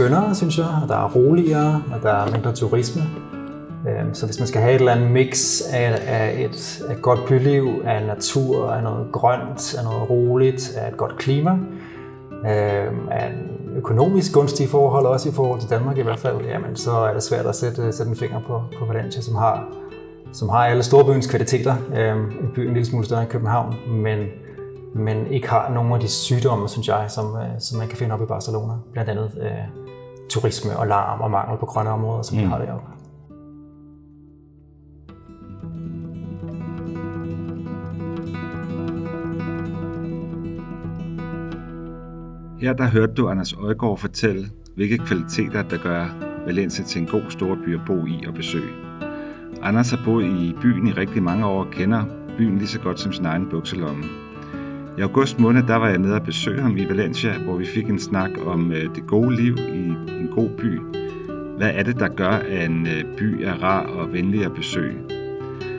skønnere, synes jeg, og der er roligere, og der er mindre turisme. Øhm, så hvis man skal have et eller andet mix af, af et, af et godt byliv, af natur, af noget grønt, af noget roligt, af et godt klima, øhm, af en økonomisk gunstige forhold, også i forhold til Danmark i hvert fald, jamen så er det svært at sætte, sætte en finger på, på Valencia, som har, som har alle storbyens kvaliteter. Øhm, en by en lille smule større end København, men, men ikke har nogen af de sygdomme, synes jeg, som, øh, som man kan finde op i Barcelona. Blandt andet øh, turisme og larm og mangel på grønne områder, som mm. vi har deroppe. Her der hørte du Anders Øjgaard fortælle, hvilke kvaliteter, der gør Valencia til en god storby at bo i og besøge. Anders har boet i byen i rigtig mange år og kender byen lige så godt som sin egen bukselomme. I august måned der var jeg nede og besøge ham i Valencia, hvor vi fik en snak om øh, det gode liv i en god by. Hvad er det, der gør, at en øh, by er rar og venlig at besøge?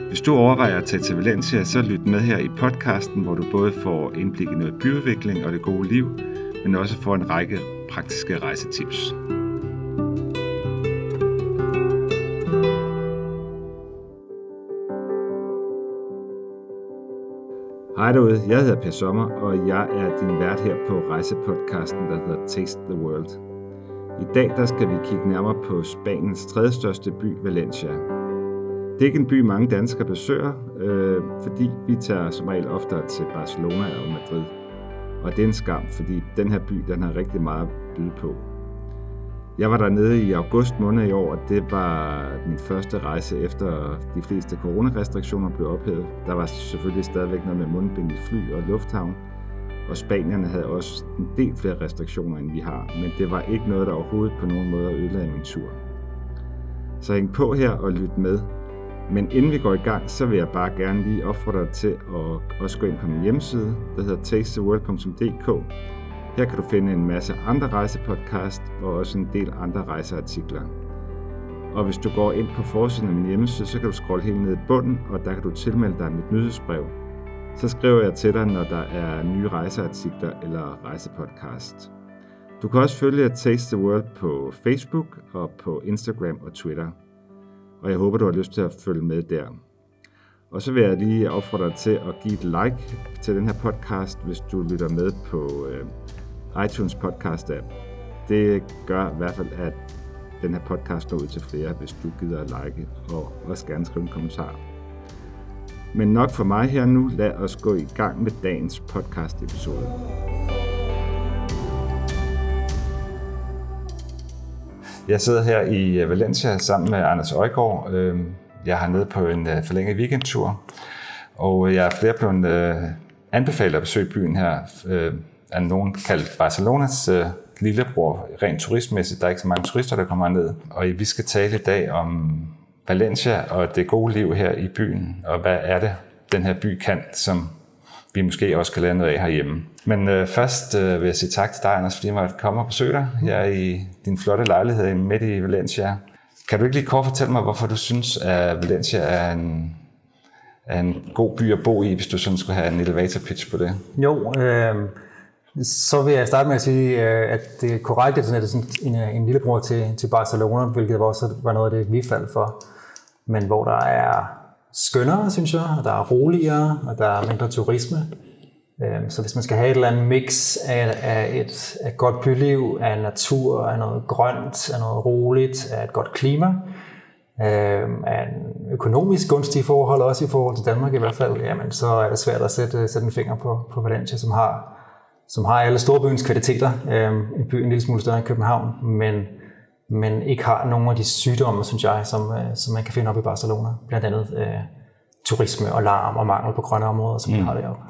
Hvis du overvejer at tage til Valencia, så lyt med her i podcasten, hvor du både får indblik i noget byudvikling og det gode liv, men også får en række praktiske rejsetips. Hej derude, jeg hedder Per Sommer, og jeg er din vært her på rejsepodcasten, der hedder Taste the World. I dag der skal vi kigge nærmere på Spaniens tredje største by, Valencia. Det er ikke en by, mange danskere besøger, øh, fordi vi tager som regel oftere til Barcelona og Madrid. Og det er en skam, fordi den her by, den har rigtig meget at byde på. Jeg var dernede i august måned i år, og det var min første rejse efter de fleste coronarestriktioner blev ophævet. Der var selvfølgelig stadigvæk noget med mundbind i fly og lufthavn, og spanierne havde også en del flere restriktioner, end vi har, men det var ikke noget, der overhovedet på nogen måde ødelagde min tur. Så hæng på her og lyt med, men inden vi går i gang, så vil jeg bare gerne lige opfordre dig til at også gå ind på min hjemmeside, der hedder tastetheworld.dk. Her kan du finde en masse andre rejsepodcast og også en del andre rejseartikler. Og hvis du går ind på forsiden af min hjemmeside, så kan du scrolle helt ned i bunden, og der kan du tilmelde dig mit nyhedsbrev. Så skriver jeg til dig, når der er nye rejseartikler eller rejsepodcast. Du kan også følge Taste the World på Facebook og på Instagram og Twitter og jeg håber, du har lyst til at følge med der. Og så vil jeg lige opfordre dig til at give et like til den her podcast, hvis du lytter med på øh, iTunes podcast app. Det gør i hvert fald, at den her podcast når ud til flere, hvis du gider at like og også gerne skrive en kommentar. Men nok for mig her nu, lad os gå i gang med dagens podcast episode. Jeg sidder her i øh, Valencia sammen med Anders Øjgaard. Øhm, jeg har nede på en øh, forlænget weekendtur, og øh, jeg er flere blevet anbefalet at besøge byen her er nogen kaldt Barcelonas øh, lillebror, rent turistmæssigt. Der er ikke så mange turister, der kommer ned. Og vi skal tale i dag om Valencia og det gode liv her i byen, og hvad er det, den her by kan, som vi måske også kan lære noget af herhjemme. Men øh, først øh, vil jeg sige tak til dig, Anders, fordi jeg måtte komme og besøge dig. her i din flotte lejlighed midt i Valencia. Kan du ikke lige kort fortælle mig, hvorfor du synes, at Valencia er en, er en god by at bo i, hvis du sådan skulle have en elevator pitch på det? Jo, øh, så vil jeg starte med at sige, øh, at det er korrekt, at det er sådan en, øh, en lillebror til, til Barcelona, hvilket også var noget af det, vi faldt for. Men hvor der er skønnere, synes jeg, og der er roligere, og der er mindre turisme. Øhm, så hvis man skal have et eller andet mix af, af et af godt byliv, af natur, af noget grønt, af noget roligt, af et godt klima, øhm, af en økonomisk gunstige forhold, også i forhold til Danmark i hvert fald, jamen så er det svært at sætte, sætte en finger på, på Valencia, som har, som har alle storbyens kvaliteter. Øhm, en by en lille smule større end København, men men ikke har nogen af de sygdomme, synes jeg, som, øh, som man kan finde op i Barcelona. Blandt andet øh, turisme og larm og mangel på grønne områder, som mm. vi har deroppe.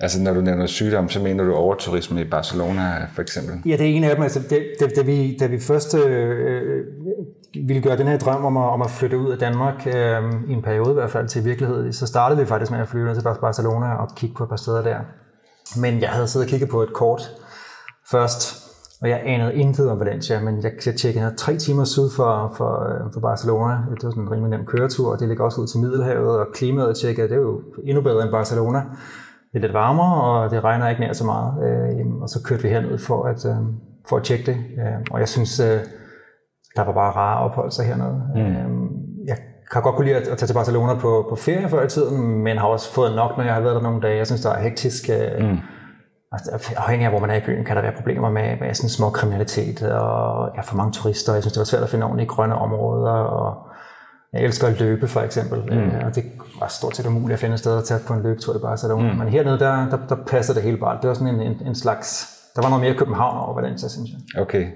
Altså når du nævner sygdom, så mener du overturisme i Barcelona for eksempel? Ja, det er en af dem. Altså, det, det, da, vi, da vi først øh, ville gøre den her drøm om at, om at flytte ud af Danmark, øh, i en periode i hvert fald til virkelighed, så startede vi faktisk med at flyve ned til Barcelona og kigge på et par steder der. Men jeg havde siddet og kigget på et kort først, og jeg anede intet om Valencia, men jeg, jeg tjekkede tre timer syd for, for, for Barcelona. Det var sådan en rimelig nem køretur, og det ligger også ud til Middelhavet, og klimaet tjekkede, det er jo endnu bedre end Barcelona. Det er lidt varmere, og det regner ikke nær så meget. Øh, og så kørte vi herned for at, øh, for at tjekke det. Øh, og jeg synes, øh, der var bare rare ophold sig hernede. Mm. Øh, kan godt kunne lide at, tage til Barcelona på, på ferie før i tiden, men har også fået nok, når jeg har været der nogle dage. Jeg synes, der er hektisk. Øh, mm. Altså, afhængig af, hvor man er i byen, kan der være problemer med, med sådan små kriminalitet, og ja, for mange turister. Jeg synes, det var svært at finde ordentlige grønne områder, og jeg elsker at løbe, for eksempel. Mm. Øh, og det var stort set umuligt at finde et sted at tage på en løbetur i Barcelona. Mm. Men hernede, der, der, der passer det hele bare. Det var sådan en, en, en slags... Der var noget mere København over Valencia, synes jeg. Okay.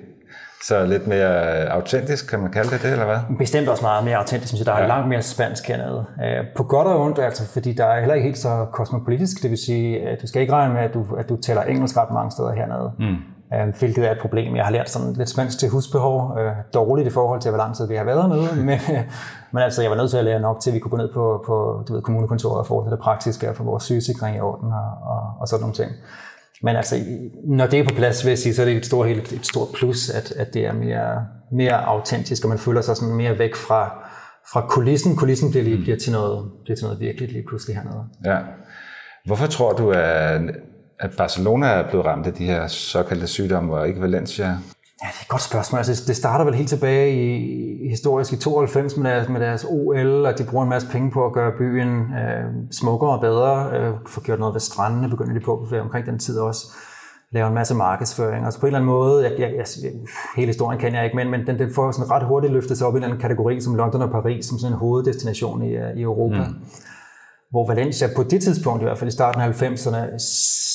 Så lidt mere autentisk, kan man kalde det det, eller hvad? Bestemt også meget mere autentisk, synes jeg. Der er ja. langt mere spansk hernede. Øh, på godt og ondt, altså, fordi der er heller ikke helt så kosmopolitisk. Det vil sige, at du skal ikke regne med, at du, at du taler engelsk ret mange steder hernede. Mm. Øh, hvilket er et problem. Jeg har lært sådan lidt spansk til husbehov, øh, dårligt i forhold til, hvor lang tid vi har været hernede, men, men altså, jeg var nødt til at lære nok til, at vi kunne gå ned på, på du ved, kommunekontoret og få det praktiske og få vores sygesikring i orden og, og, og sådan nogle ting. Men altså, når det er på plads, vil jeg sige, så er det et stort, et, et stort plus, at, at det er mere, mere autentisk, og man føler sig sådan mere væk fra, fra kulissen. Kulissen bliver, lige, bliver, til noget, bliver til noget virkeligt lige pludselig hernede. Ja. Hvorfor tror du, at at Barcelona er blevet ramt af de her såkaldte sygdomme, og ikke Valencia? Ja, det er et godt spørgsmål. Altså, det starter vel helt tilbage i, historisk i 92 med deres, med deres OL, og de bruger en masse penge på at gøre byen øh, smukkere og bedre, øh, få gjort noget ved strandene, begynder de på omkring den tid også lave en masse markedsføring. Altså på en eller anden måde, jeg, jeg, jeg, hele historien kan jeg ikke, men, men den, den får sådan ret hurtigt løftet sig op i en eller anden kategori som London og Paris, som sådan en hoveddestination i, i Europa. Mm. Hvor Valencia på det tidspunkt, i hvert fald i starten af 90'erne,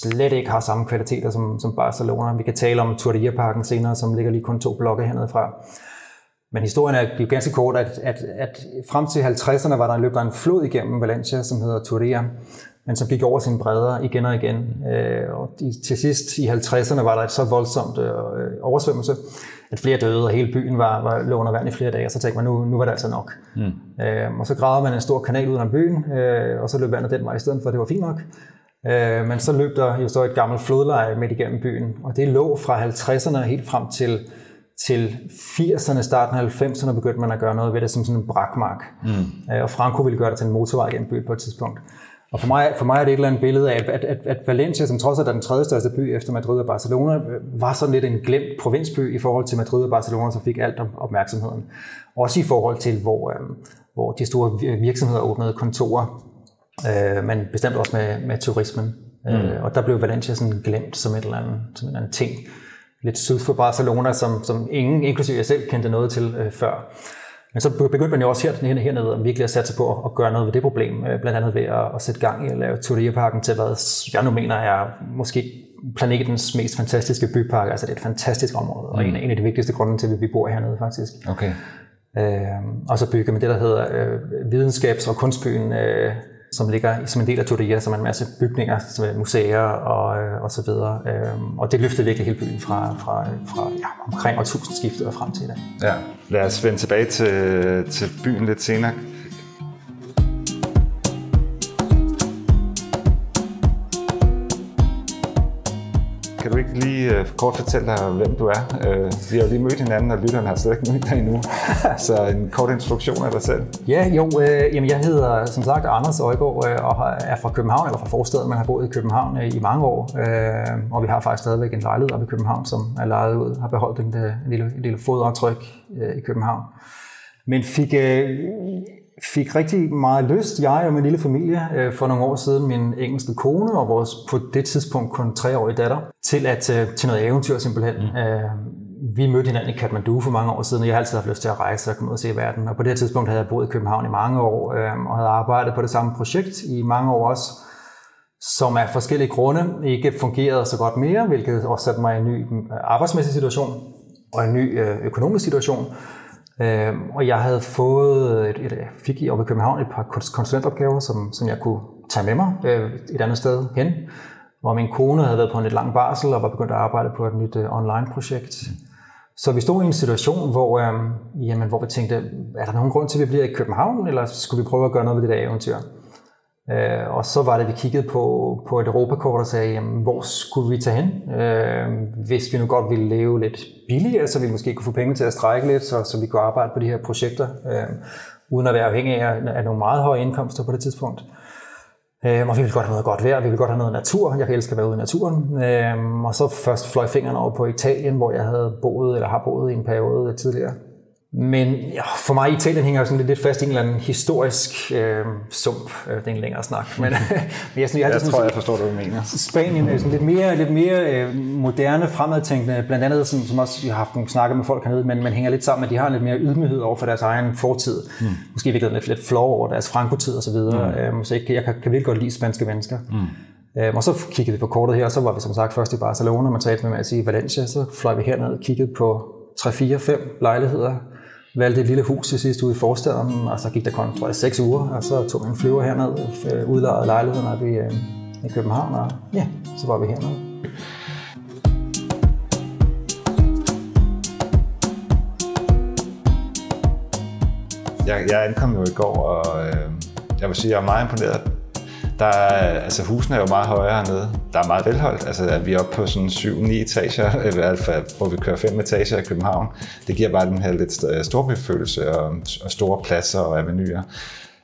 slet ikke har samme kvaliteter som, som Barcelona. Vi kan tale om Turia-parken senere, som ligger lige kun to blokke hernede fra. Men historien er jo ganske kort, at, at, at frem til 50'erne var der løb der en flod igennem Valencia, som hedder Turia, men som gik over sine bredder igen og igen. Øh, og til sidst i 50'erne var der et så voldsomt øh, oversvømmelse, at flere døde, og hele byen var, var lå under vand i flere dage, og så tænkte man, nu, nu var det altså nok. Mm. Øh, og så gravede man en stor kanal ud af byen, og så løb vandet den vej i stedet for, det var fint nok. Øh, men så løb der jo så et gammelt flodleje midt igennem byen, og det lå fra 50'erne helt frem til, til 80'erne, starten af 90'erne, begyndte man at gøre noget ved det som sådan en brakmark. Mm. Øh, og Franco ville gøre det til en motorvej gennem byen på et tidspunkt. Og for mig, for mig er det et eller andet billede af, at, at, at Valencia, som trods alt er den tredje største by efter Madrid og Barcelona, var sådan lidt en glemt provinsby i forhold til Madrid og Barcelona, som fik alt opmærksomheden. Også i forhold til, hvor, øh, hvor de store virksomheder åbnede kontorer øh, men bestemt også med, med turismen. Mm. Øh, og der blev Valencia sådan glemt som, et eller andet, som en eller anden ting. Lidt syd for Barcelona, som, som ingen, inklusive jeg selv, kendte noget til øh, før. Men så begyndte man jo også her, hernede at virkelig at satse på at gøre noget ved det problem, øh, blandt andet ved at, at sætte gang i at lave Turia-parken til, hvad jeg nu mener er måske planetens mest fantastiske bypark. Altså det er et fantastisk område, mm. og en, en af de vigtigste grunde til, at vi bor hernede faktisk. Okay. Øh, og så bygger man det, der hedder øh, videnskabs- og kunstbyen øh, som ligger som en del af Turia, som er en masse bygninger, som er museer og, øh, og så videre. Øhm, og det løftede virkelig hele byen fra, fra, fra ja, omkring årtusindskiftet og frem til i dag. Ja, lad os vende tilbage til, til byen lidt senere. Kan du ikke lige uh, kort fortælle dig, hvem du er? Uh, vi har jo lige mødt hinanden, og lytterne har slet ikke mødt dig endnu. Så en kort introduktion af dig selv. Ja, jo, øh, jamen jeg hedder som sagt Anders Øjgaard øh, og er fra København, eller fra forstedet, men har boet i København øh, i mange år. Øh, og vi har faktisk stadigvæk en lejlighed oppe i København, som er lejet ud, har beholdt en, øh, en, lille, en lille fodaftryk øh, i København. Men fik øh, fik rigtig meget lyst, jeg og min lille familie, øh, for nogle år siden, min engelske kone og vores på det tidspunkt kun treårige datter, til, at, øh, til noget eventyr simpelthen. Mm. Øh, vi mødte hinanden i Kathmandu for mange år siden, og jeg har altid haft lyst til at rejse og komme ud og se verden. Og på det tidspunkt havde jeg boet i København i mange år, og havde arbejdet på det samme projekt i mange år også, som af forskellige grunde ikke fungerede så godt mere, hvilket også satte mig i en ny arbejdsmæssig situation og en ny økonomisk situation. Øh, og jeg havde fået et, et, fik i oppe i København et par konsulentopgaver, som, som jeg kunne tage med mig øh, et andet sted hen, hvor min kone havde været på en lidt lang barsel og var begyndt at arbejde på et nyt øh, online-projekt. Så vi stod i en situation, hvor, øh, jamen, hvor vi tænkte, er der nogen grund til, at vi bliver i København, eller skulle vi prøve at gøre noget ved det der eventyr? Øh, og så var det, vi kiggede på, på et Europakort og sagde, jamen, hvor skulle vi tage hen? Øh, hvis vi nu godt ville leve lidt billigere, så vi måske kunne få penge til at strække lidt, så, så vi kunne arbejde på de her projekter, øh, uden at være afhængige af, af nogle meget høje indkomster på det tidspunkt. Øh, og vi ville godt have noget godt vejr, vi ville godt have noget natur. Jeg kan elske at være ude i naturen. Øh, og så først fløj fingrene over på Italien, hvor jeg havde boet, eller har boet i en periode tidligere. Men ja, for mig Italien hænger jo sådan lidt, lidt fast i en eller anden historisk øh, sump. Øh, det er en længere snak. Men, men jeg, sådan, jeg, jeg sådan, tror, jeg forstår, hvad du mener. Spanien er sådan lidt mere, lidt mere øh, moderne, fremadtænkende. Blandt andet, sådan, som også jeg har haft nogle snakker med folk hernede, men man hænger lidt sammen at de har lidt mere ydmyghed over for deres egen fortid. Mm. Måske virkelig lidt, lidt flov over deres frankotid osv. Mm. Øh, så jeg, jeg kan, kan virkelig godt lide spanske mennesker. Mm. Og så kiggede vi på kortet her, og så var vi som sagt først i Barcelona, man talte med mig at sige Valencia, så fløj vi herned og kiggede på 3-4-5 lejligheder valgte et lille hus i sidste uge i forstaden, og så gik der kun, tror jeg, seks uger, og så tog en flyver herned, øh, udlejede lejligheden oppe i, øh, i København, og ja, så var vi hernede. Jeg, jeg ankom jo i går, og øh, jeg vil sige, at jeg er meget imponeret der er, altså husene er jo meget højere hernede. Der er meget velholdt. Altså, at vi er oppe på sådan 7-9 etager, i hvert fald, hvor vi kører 5 etager i København. Det giver bare den her lidt øh, storbyfølelse og, og store pladser og avenuer.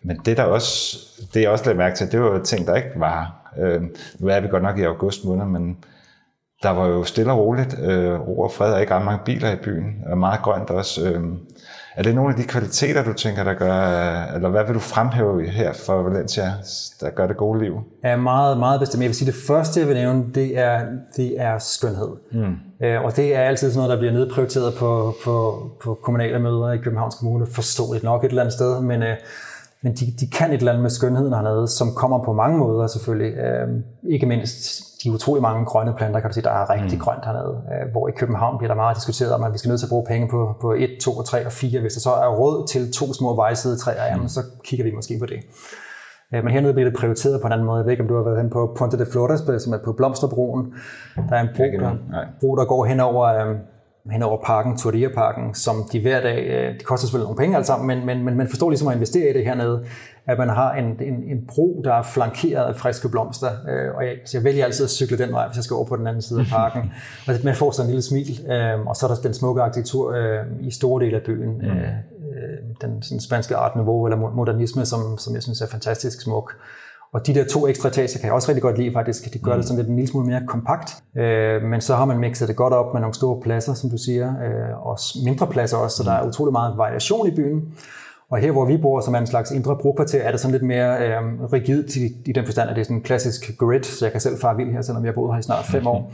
Men det der også, det jeg også lagde mærke til, det var ting, der ikke var. Øh, nu er vi godt nok i august måned, men der var jo stille og roligt øh, ro og fred, og ikke ret mange biler i byen, og meget grønt også. Øh, er det nogle af de kvaliteter, du tænker, der gør, eller hvad vil du fremhæve her for Valencia, der gør det gode liv? Ja, meget, meget bestemt. Jeg vil sige, det første, jeg vil nævne, det er, det er skønhed. Mm. Øh, og det er altid sådan noget, der bliver nedprioriteret på, på, på kommunale møder i Københavns Kommune, forståeligt nok et eller andet sted, men, øh, men de, de kan et eller andet med skønheden hernede, som kommer på mange måder selvfølgelig. Øh, ikke mindst de utrolig mange grønne planter, kan du sige, der er rigtig mm. grønt hernede. Øh, hvor i København bliver der meget diskuteret om, at vi skal nødt til at bruge penge på, på 1, 2, 3 og 4. Hvis der så er råd til to små vejsidetræer, mm. jamen, så kigger vi måske på det. Øh, men hernede bliver det prioriteret på en anden måde. Jeg ved ikke, om du har været hen på Ponte de Flores, som er på Blomsterbroen. Der er en bro, der, bro, der går hen over, øh, hen over parken, Tordia-parken, som de hver dag, øh, det koster selvfølgelig nogle penge alt sammen, men, men, men man forstår ligesom at investere i det hernede, at man har en, en, en bro, der er flankeret af friske blomster, øh, og jeg, så jeg vælger altid at cykle den vej, hvis jeg skal over på den anden side af parken. og man får sådan en lille smil, øh, og så er der den smukke arkitektur øh, i store dele af byen, mm. øh, den sådan spanske art nouveau, eller modernisme, som, som jeg synes er fantastisk smuk. Og de der to ekstra etager kan jeg også rigtig godt lide faktisk. De gør mm. det sådan lidt en lille smule mere kompakt. Øh, men så har man mixet det godt op med nogle store pladser, som du siger, øh, og mindre pladser også, så der er mm. utrolig meget variation i byen. Og her, hvor vi bor, som er en slags indre brokvarter, er det sådan lidt mere øh, rigidt i, i den forstand, at det er sådan en klassisk grid, så jeg kan selv fare vild her, selvom jeg har boet her i snart fem år.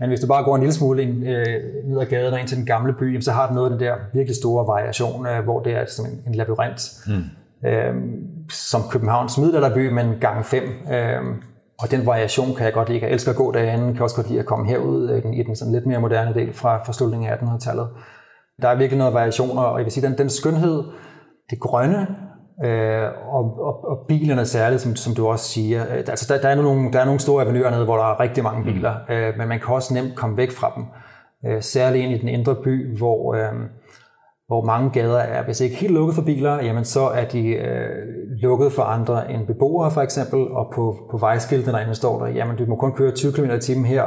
Men hvis du bare går en lille smule ind, øh, ned ad gaden og ind til den gamle by, så har den noget af den der virkelig store variation, øh, hvor det er som en, en labyrint. Mm øh, som Københavns middelalderby, men gang 5. Øh, og den variation kan jeg godt lide. Jeg elsker at gå derinde, kan også godt lide at komme herud øh, i den sådan lidt mere moderne del fra, fra slutningen af 1800-tallet. Der er virkelig noget variationer, og jeg vil sige, den, den skønhed, det grønne, øh, og, og, og bilerne særligt, som, som du også siger. Øh, altså, der, der, er nogle, der er nogle store avenuer nede, hvor der er rigtig mange biler, mm. øh, men man kan også nemt komme væk fra dem. Øh, særligt ind i den indre by, hvor... Øh, hvor mange gader er, hvis ikke helt lukket for biler, jamen så er de øh, lukket for andre end beboere for eksempel, og på, på vejskiltene derinde står der, jamen du må kun køre 20 km i timen her,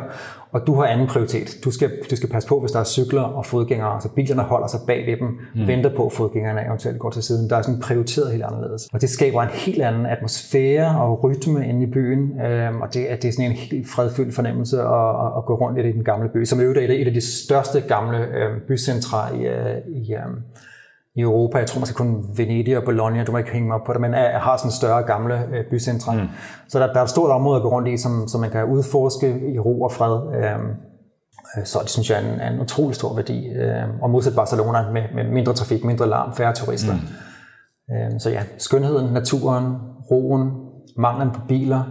og du har anden prioritet. Du skal, du skal passe på, hvis der er cykler og fodgængere, så altså bilerne holder sig bag ved dem, mm. venter på, at fodgængerne eventuelt går til siden. Der er sådan prioriteret helt anderledes. Og det skaber en helt anden atmosfære og rytme inde i byen, øhm, og det, er, det er sådan en helt fredfyldt fornemmelse at, at, gå rundt i den gamle by, som er et af de største gamle øh, bycentre i, øh, i, øh, i Europa. Jeg tror måske kun Venedig og Bologna, du må ikke hænge mig op på det, men jeg har sådan større gamle øh, bycentre. Mm. Så der, der er et stort område at gå rundt i, som, som man kan udforske i ro og fred. Øhm, øh, så det synes jeg er en, er en utrolig stor værdi. Øh, og modsat Barcelona med, med mindre trafik, mindre larm, færre turister. Mm. Øh, så ja, skønheden, naturen, roen, manglen på biler,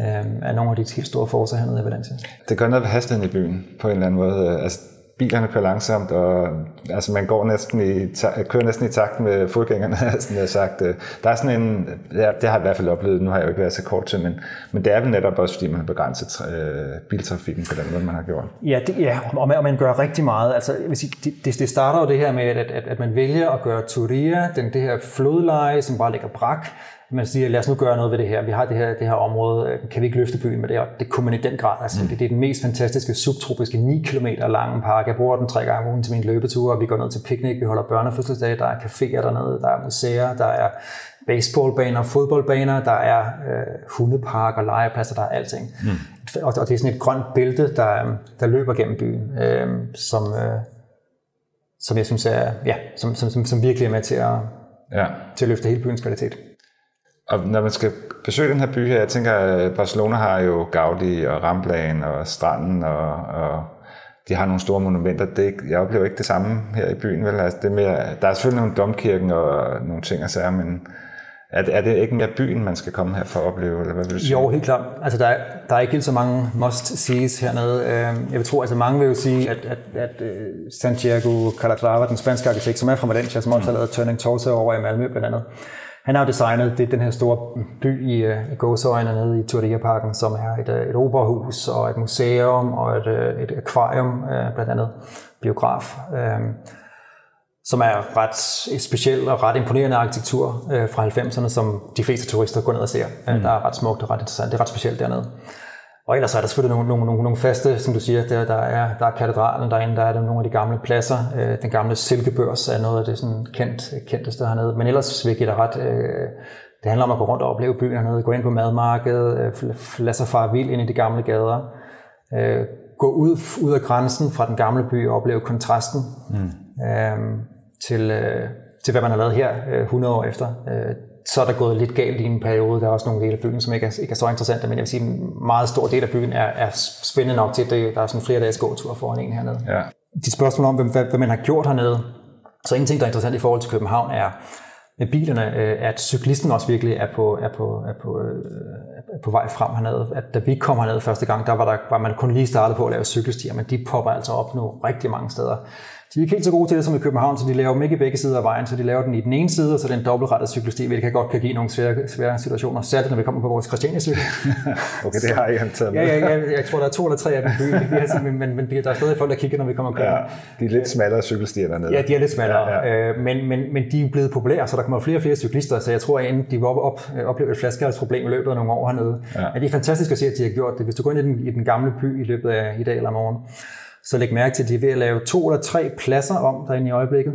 øh, er nogle af de helt store forser hernede i Valencia. Det gør noget ved hastigheden i byen på en eller anden måde. Altså, bilerne kører langsomt, og altså, man går næsten i, kører næsten i takt med fodgængerne, sådan jeg sagt. Øh, der er sådan en, ja, det har jeg i hvert fald oplevet, nu har jeg jo ikke været så kort til, men, men det er vel netop også, fordi man har begrænset øh, biltrafikken på den måde, man har gjort. Ja, det, ja og, man, og man gør rigtig meget. Altså, hvis I, det, det starter jo det her med, at, at, at man vælger at gøre Turia, den, det her flodleje, som bare ligger brak, man siger, lad os nu gøre noget ved det her. Vi har det her, det her område, kan vi ikke løfte byen med det? Og det kunne man i den grad. Altså, mm. det, det, er den mest fantastiske subtropiske 9 km lange park. Jeg bruger den tre gange om ugen til min løbetur, og vi går ned til piknik, vi holder børnefødselsdage, der er caféer dernede, der er museer, der er baseballbaner, fodboldbaner, der er øh, hundepark og legepladser, der er alting. Mm. Og, og det er sådan et grønt bælte, der, der løber gennem byen, øh, som, øh, som jeg synes er, ja, som, som, som, som virkelig er med til at, ja. til at løfte hele byens kvalitet. Og når man skal besøge den her by her, jeg tænker, at Barcelona har jo Gaudi og Ramblaen og stranden, og, og de har nogle store monumenter. Det er ikke, jeg oplever ikke det samme her i byen. Vel? Altså, det er mere, der er selvfølgelig nogle domkirken og nogle ting og sager, men er det, er det ikke mere byen, man skal komme her for at opleve? Eller hvad vil du sige? Jo, helt klart. Altså, der, er, der er ikke helt så mange must-sees hernede. Øhm, jeg vil tro, altså mange vil jo sige, at, at, at øh, Santiago Calatrava, den spanske arkitekt, som er fra Valencia, som også har lavet Turning Torso over i Malmø blandt andet, han har jo designet det, den her store by i, uh, i gåsøjne nede i Torderia-parken, som er et, uh, et operahus og et museum og et, uh, et akvarium, blandt andet biograf, uh, som er ret speciel og ret imponerende arkitektur uh, fra 90'erne, som de fleste turister går ned og ser. Mm. Der er ret smukt og ret interessant. Det er ret specielt dernede. Og ellers er der selvfølgelig nogle, nogle, nogle, nogle faste, som du siger, der, der, er, der er katedralen derinde, der er der nogle af de gamle pladser. Øh, den gamle silkebørs er noget af det sådan kendt, kendteste hernede. Men ellers vil jeg give dig ret. Øh, det handler om at gå rundt og opleve byen hernede, gå ind på madmarkedet, øh, lade sig fare vild ind i de gamle gader. Øh, gå ud, ud af grænsen fra den gamle by og opleve kontrasten mm. øh, til, øh, til, hvad man har lavet her øh, 100 år efter. Øh, så er der gået lidt galt i en periode. Der er også nogle dele af byen, som ikke er, ikke er så interessante, men jeg vil sige, en meget stor del af byen er, er spændende nok til, at der er sådan flere dages gåtur foran en hernede. Ja. De spørgsmål om, hvad, hvad man har gjort hernede, så en ting, der er interessant i forhold til København, er med bilerne, øh, at cyklisten også virkelig er på, er på, er på, øh, er på vej frem hernede. At da vi kom hernede første gang, der var, der var man kun lige startet på at lave cykelstier, men de popper altså op nu rigtig mange steder. De er ikke helt så gode til det som i København, så de laver dem ikke i begge sider af vejen, så de laver den i den ene side, og så den dobbeltrettet cykelsti, hvilket kan godt kan give nogle svære, svære situationer, særligt når vi kommer på vores Christiania-cykel. okay, det har jeg taget med. ja, ja, ja, jeg tror, der er to eller tre af dem men, men, men, der er stadig folk, der kigger, når vi kommer omkring. Ja, de er lidt smallere cykelstier dernede. Ja, de er lidt smallere, ja, ja. Øh, men, men, men de er blevet populære, så der kommer flere og flere cyklister, så jeg tror, at de vil op, op, opleve et flaskehalsproblem i løbet af nogle år hernede. Ja. Men det er fantastisk at se, at de har gjort det. Hvis du går ind i den, i den gamle by i løbet af i dag eller morgen, så læg mærke til, at de er ved at lave to eller tre pladser om derinde i øjeblikket,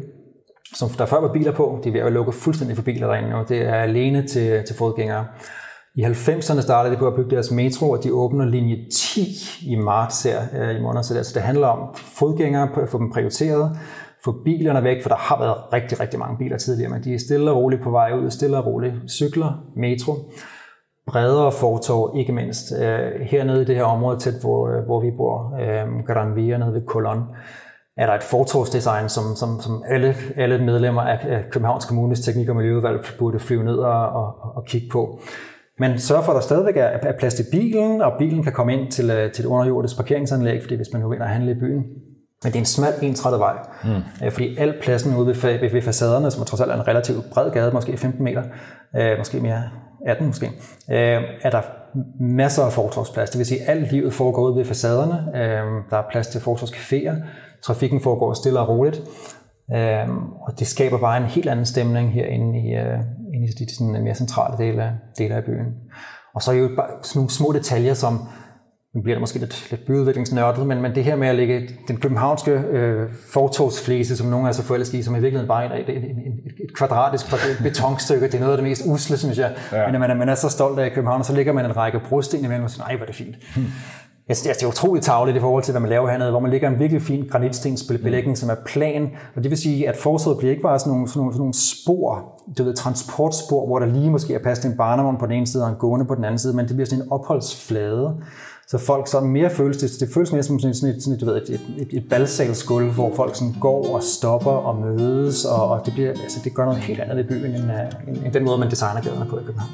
som der før var biler på. De er ved at lukke fuldstændig for biler derinde nu. Det er alene til, til fodgængere. I 90'erne startede de på at bygge deres metro, og de åbner linje 10 i marts her øh, i måneden. Så det, altså, det handler om fodgængere, at få dem prioriteret, få bilerne væk, for der har været rigtig, rigtig mange biler tidligere, men de er stille og roligt på vej ud, stille og roligt cykler, metro bredere fortov, ikke mindst. Øh, hernede i det her område, tæt hvor, øh, hvor vi bor, øh, Gran Via nede ved Colon, er der et fortovsdesign, som, som, som alle, alle medlemmer af, af Københavns Kommunes Teknik- og Miljøudvalg burde flyve ned og, og, og kigge på. Men sørg for, at der stadigvæk er plads til bilen, og bilen kan komme ind til, øh, til et underjordisk parkeringsanlæg, fordi hvis man nu vil handle i byen. Men det er en smal, ensrettet vej. Mm. Fordi al pladsen ude ved, ved, ved facaderne, som trods alt er en relativt bred gade, måske 15 meter, øh, måske mere 18 måske, øh, er der masser af fortorvsplads. Det vil sige, at alt livet foregår ud ved facaderne. Øh, der er plads til fortorvscaféer. Trafikken foregår stille og roligt. Øh, og det skaber bare en helt anden stemning herinde i, øh, inde i de sådan, mere centrale dele, dele af byen. Og så er jo bare sådan nogle små detaljer, som nu bliver det måske lidt, lidt byudviklingsnørdet, men, men det her med at lægge den københavnske øh, fortogsflise, som nogle af så forelsket i, som i virkeligheden bare er et, et, et, et kvadratisk betonstykke, det er noget af det mest usle, synes jeg. Ja. Men man, man er så stolt af København, og så ligger man en række brosten imellem og siger, nej, hvor er det fint. Hmm. Jeg synes, det er utroligt tavligt i forhold til, hvad man laver hernede, hvor man ligger en virkelig fin granitstensbelægning, mm. som er plan. Og det vil sige, at forsøget bliver ikke bare sådan nogle, sådan nogle, sådan nogle spor, du ved, transportspor, hvor der lige måske er til en barnevogn på den ene side og en gående på den anden side, men det bliver sådan en opholdsflade, så folk så mere føles, det, det føles mere som sådan, et, sådan et, du ved, et, et, et balsalsgulv, hvor folk sådan går og stopper og mødes, og, og det, bliver, altså, det gør noget helt andet i byen, end, øh, end, end den måde, man designer gaderne på i København.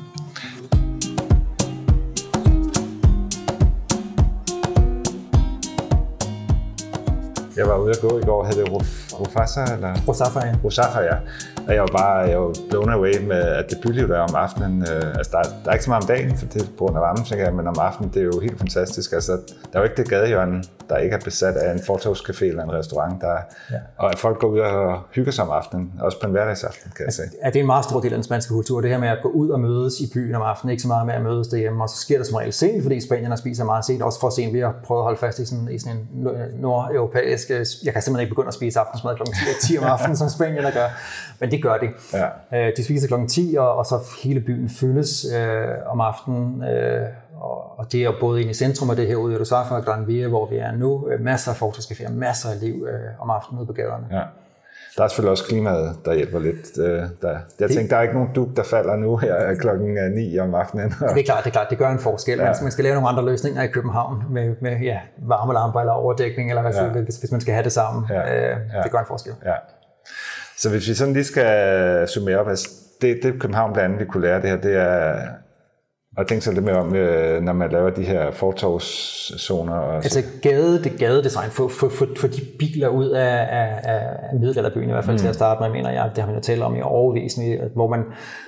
Jeg var ude at gå i går, hed det Rufasa? Eller? Rosafa, ja. Rosafa, ja. Og jeg var bare jeg var blown away med, at det byliv der om aftenen, øh, altså der, der er ikke så meget om dagen, for det er på grund af varmen, tænker jeg, men om aftenen, det er jo helt fantastisk. Altså, der er jo ikke det gadehjørne, der ikke er besat af en fortogscafé eller en restaurant, der, ja. og at folk går ud og hygger sig om aftenen, også på en hverdagsaften, kan jeg sige. Ja, det er en meget stor del af den spanske kultur, det her med at gå ud og mødes i byen om aftenen, ikke så meget med at mødes derhjemme, og så sker det som regel sent, fordi spanierne spiser meget sent, også for sent. Vi har prøvet at holde fast i sådan, i sådan en nordeuropæisk, jeg kan simpelthen ikke begynde at spise aftensmad kl. 10 om aftenen, som spanierne gør, men det gør de. Ja. Øh, de spiser kl. 10, og, og så hele byen fyldes øh, om aftenen, øh, og, og det er både inde i centrum, og det her ude i Rosafa og Gran Via, hvor vi er nu. Øh, masser af fortorskaféer, masser af liv øh, om aftenen ude på gaderne. Ja. Der er selvfølgelig også klimaet, der hjælper lidt. Øh, der, jeg tænkte, der er ikke nogen duk, der falder nu her klokken 9 om aftenen. Det er klart, det er klart, det gør en forskel. Ja. Man skal lave nogle andre løsninger i København med, med ja, varmelamper eller overdækning, eller hvad ja. hvis, hvis man skal have det sammen. Ja. Øh, det gør en forskel. Ja. Så hvis vi sådan lige skal summere op, altså det, det København blandt andet vi kunne lære det her, det er og tænk så lidt mere om, øh, når man laver de her fortovszoner. Og altså gade, det gadedesign, få for, for, for de biler ud af, af, af middelalderbyen, i hvert fald mm. til at starte med, mener jeg, det har vi jo talt om i overvis, hvor, man,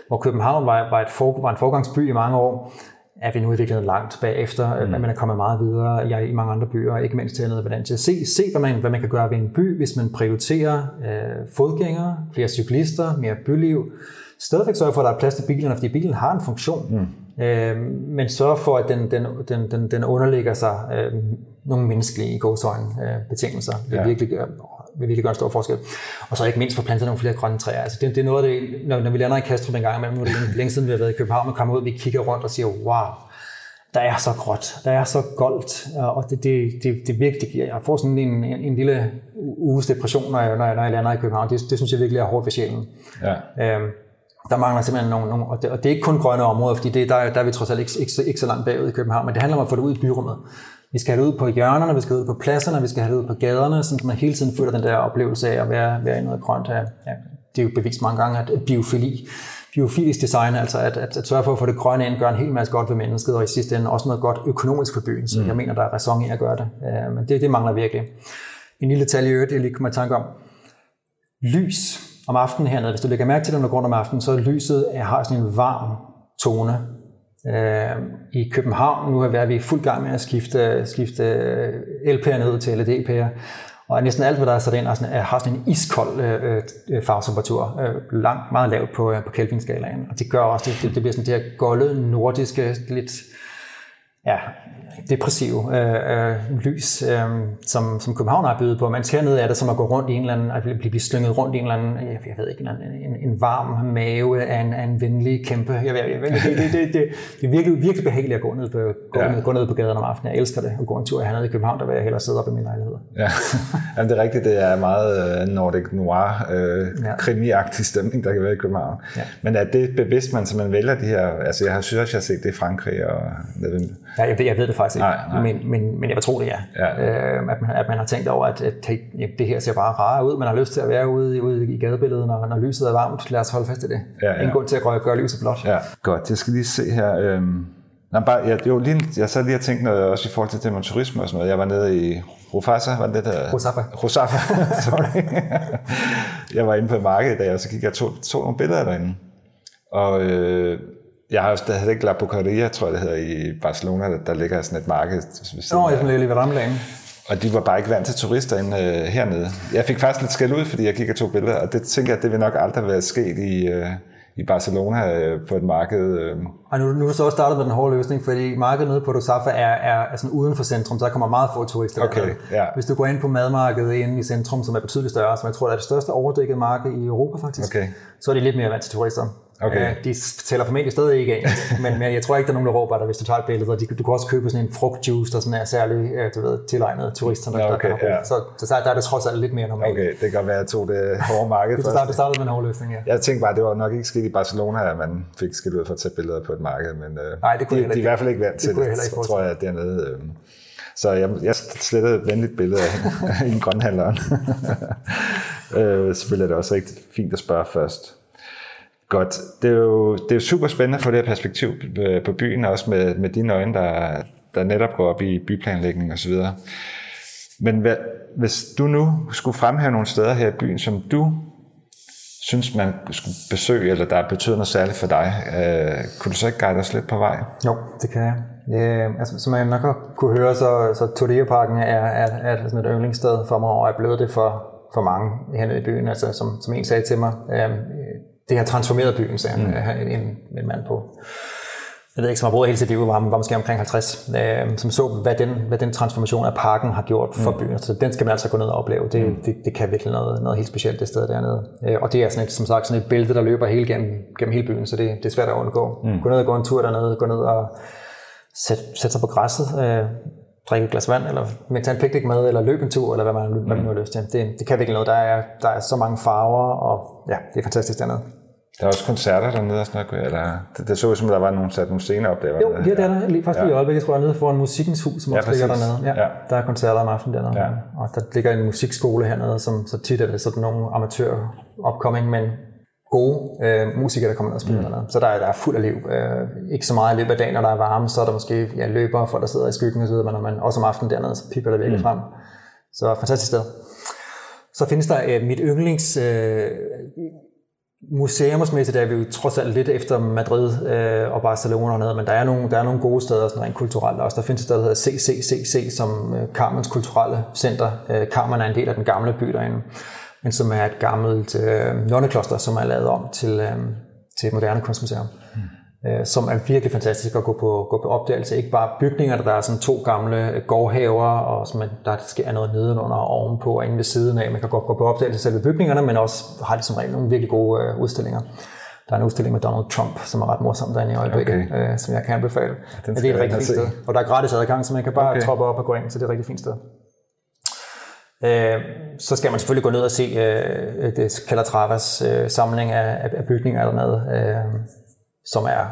hvor København var, var, et for, var en forgangsby i mange år, er vi nu virkeligheden langt bagefter, mm. man er kommet meget videre jeg, i mange andre byer, ikke mindst til noget hvordan til at se, se hvad, man, hvad man kan gøre ved en by, hvis man prioriterer øh, fodgængere, flere cyklister, mere byliv, stadigvæk sørge for, at der er plads til bilerne, fordi bilen har en funktion. Mm. Øh, men sørge for, at den, den, den, den, den underlægger sig øh, nogle menneskelige gåsøjne øh, betingelser. Det ja. virkelig, gør, vil virkelig gøre en stor forskel. Og så ikke mindst få plantet nogle flere grønne træer. Altså det, det er noget af det, når, når vi lander i Kastrup en gang imellem, nu er det længe, længe siden vi har været i København, og kommer ud, vi kigger rundt og siger, wow, der er så gråt, der er så goldt, og det, det, det, det virkelig giver. Jeg får sådan en, en, en lille uges depression, når jeg, når jeg, når jeg lander i København. Det, det synes jeg virkelig er hårdt for sjælen. Ja. Øhm, der mangler simpelthen nogle, nogle og, det, og det er ikke kun grønne områder, fordi det, der, der er vi trods alt ikke, ikke, ikke så langt bagud i København, men det handler om at få det ud i byrummet. Vi skal have det ud på hjørnerne, vi skal have det ud på pladserne, vi skal have det ud på gaderne, så man hele tiden føler den der oplevelse af at være, være i noget grønt. Ja, det er jo bevist mange gange, at biofili, biofilisk design, altså at, at, at sørge for at få det grønne ind, gør en hel masse godt ved mennesket, og i sidste ende også noget godt økonomisk for byen, så mm. jeg mener, der er ræson i at gøre det. Men det, det mangler virkelig. En lille detalje, jeg lige kommer i tanke om. Lys om aftenen hernede, hvis du lægger mærke til det, når du går om aftenen, så lyset øh, har sådan en varm tone. Øh, I København, nu er vi i fuld gang med at skifte, skifte øh, LP'er ned til LED-pærer, og næsten alt, hvad der er sat ind, har sådan, øh, har sådan en iskold øh, øh, farvetemperatur, øh, langt, meget lavt på, øh, på Kelvin-skalaen. Og det gør også, det, det bliver sådan det her golde, nordiske, lidt ja, depressive øh, øh, lys, øh, som, som København har bydet på. Man hernede er det som at gå rundt i en eller anden, at blive, blive slynget rundt i en eller anden, jeg, jeg ved ikke, en, en, en varm mave af en, af en venlig kæmpe. Jeg, jeg, jeg, det, det, det, det, det er virkelig, virkelig behageligt at gå ned på, gå, ja. ned, gå ned på gaden om aftenen. Jeg elsker det at gå en tur hernede i København, der vil jeg hellere sidde op i min lejlighed. Ja, Jamen, det er rigtigt, det er meget uh, Nordic Noir, uh, ja. krimiagtig stemning, der kan være i København. Ja. Men er det bevidst, man simpelthen vælger de her, altså jeg har synes, jeg har set det i Frankrig og Ja, jeg, ved, jeg ved det faktisk ikke, nej, nej. Men, men, men jeg vil tro det, ja. ja, ja. Øh, at, man, at man har tænkt over, at, at hey, det her ser bare rart ud. Man har lyst til at være ude, ude i gadebilledet, når, når lyset er varmt. Lad os holde fast i det. Ja, ja. Ingen grund til at gøre, gøre lyset blåt. Ja. Godt, jeg skal lige se her. Øhm Nej, bare, ja, det var lige, jeg så lige og tænkt noget også i forhold til det med turisme og sådan noget. Jeg var nede i Rufasa, var det der? Rosafa. Rosafa, sorry. jeg var inde på markedet i dag, og så gik jeg to, to nogle billeder derinde. Og øh, jeg har jo ikke La Bocaria, tror jeg det hedder, i Barcelona, der, der ligger sådan et marked. Nå, jeg lige ved Ramlagen. Og de var bare ikke vant til turister inde øh, hernede. Jeg fik faktisk lidt skæld ud, fordi jeg gik og tog billeder, og det tænker jeg, det vil nok aldrig være sket i, øh, i Barcelona øh, på et marked. Øh. Og nu, nu er du så også startet med den hårde løsning, fordi markedet nede på Dosafa er, er, er sådan uden for centrum, så der kommer meget få turister. Okay, ja. Hvis du går ind på madmarkedet inde i centrum, som er betydeligt større, som jeg tror er det største overdækkede marked i Europa faktisk, okay. så er det lidt mere vant til turister. Okay. de tæller formentlig stadig ikke af, men, men jeg tror ikke, der er nogen, der råber dig, hvis du tager et billede. De, du kan også købe sådan en frugtjuice, der sådan er særlig du ved, tilegnet turister, der, okay, der, der, ja. så, så der er det trods alt lidt mere normalt. Okay, det kan være, at jeg tog det hårde marked. Du startede med en hård løsning, ja. Jeg tænkte bare, det var nok ikke sket i Barcelona, at man fik skilt ud for at tage billeder på et marked, men øh, Nej, det kunne de, de, er i hvert fald ikke vant til det, det så tror jeg, dernede. Øh, så jeg, jeg slettede et venligt billede af en grønhandleren. øh, selvfølgelig er det også rigtig fint at spørge først. Godt. Det er jo, det er jo super spændende at få det her perspektiv på byen, også med, med dine øjne, der, der netop går op i byplanlægning osv. Men hvad, hvis du nu skulle fremhæve nogle steder her i byen, som du synes, man skulle besøge, eller der betyder noget særligt for dig, øh, kunne du så ikke guide os lidt på vej? Jo, det kan jeg. Øh, altså, som jeg nok har kunne høre, så, så Torilla-parken er, er, er sådan et yndlingssted for mig, og er blevet det for, for mange hernede i byen. Altså, som, som en sagde til mig, øh, det har transformeret byen, sagde mm. en, en, en mand på jeg ved ikke, som har boet hele sit liv, var, var måske omkring 50, øh, som så, hvad den, hvad den transformation af parken har gjort for mm. byen. Så den skal man altså gå ned og opleve. Det, mm. det, det kan virkelig noget, noget helt specielt, det sted dernede. Øh, og det er sådan et, som sagt sådan et bælte, der løber hele gennem, gennem hele byen, så det, det er svært at undgå. Mm. Gå ned og gå en tur dernede, gå ned og sætte, sæt sig på græsset, øh, drikke et glas vand, eller med tage en picnic med, eller løbe en tur, eller hvad man, mm. hvad man nu har lyst til. Det, det kan virkelig noget. Der er, der er så mange farver, og ja, det er fantastisk dernede. Der er også koncerter dernede og sådan noget, eller det, det så ud som, der var nogen sat nogle scener op der. Jo, ja, det er der lige, faktisk ja. i øjeblikket, tror jeg, nede foran Musikens Hus, som ja, også ligger dernede. Ja, ja. Der er koncerter om aftenen dernede. Ja. Og der ligger en musikskole hernede, som så tit er det sådan nogle amatør upcoming, men gode øh, musikere, der kommer ned og spiller mm. dernede. Så der er, der er fuld af liv. Øh, ikke så meget i løbet af dagen, når der er varme, så er der måske ja, løbere, folk der sidder i skyggen osv., men når man også om aftenen dernede, så piper det virkelig mm. frem. Så fantastisk sted. Så findes der øh, mit yndlings øh, museumsmæssigt er vi jo trods alt lidt efter Madrid øh, og Barcelona og noget, men der er nogle, der er nogle gode steder, sådan rent kulturelt også. Der findes et sted, der hedder CCCC, som øh, Carmens Kulturelle Center. Øh, Carmen er en del af den gamle by derinde, men som er et gammelt øh, nonnekloster, som er lavet om til, øh, til et moderne kunstmuseum. Øh, som er virkelig fantastisk at gå på, gå på opdagelse. Ikke bare bygninger, der er sådan to gamle gårdhaver, og som der sker noget nedenunder og ovenpå og inde ved siden af. Man kan godt gå på opdagelse selv bygningerne, men også har de som regel nogle virkelig gode øh, udstillinger. Der er en udstilling med Donald Trump, som er ret morsom derinde i øjeblikket, okay. øh, som jeg kan anbefale. Ja, det er et rigtig fint sted. Og der er gratis adgang, så man kan bare okay. troppe op og gå ind, så det er et rigtig fint sted. Øh, så skal man selvfølgelig gå ned og se øh, det Calatravas øh, samling af, af bygninger dernede. Øh, som er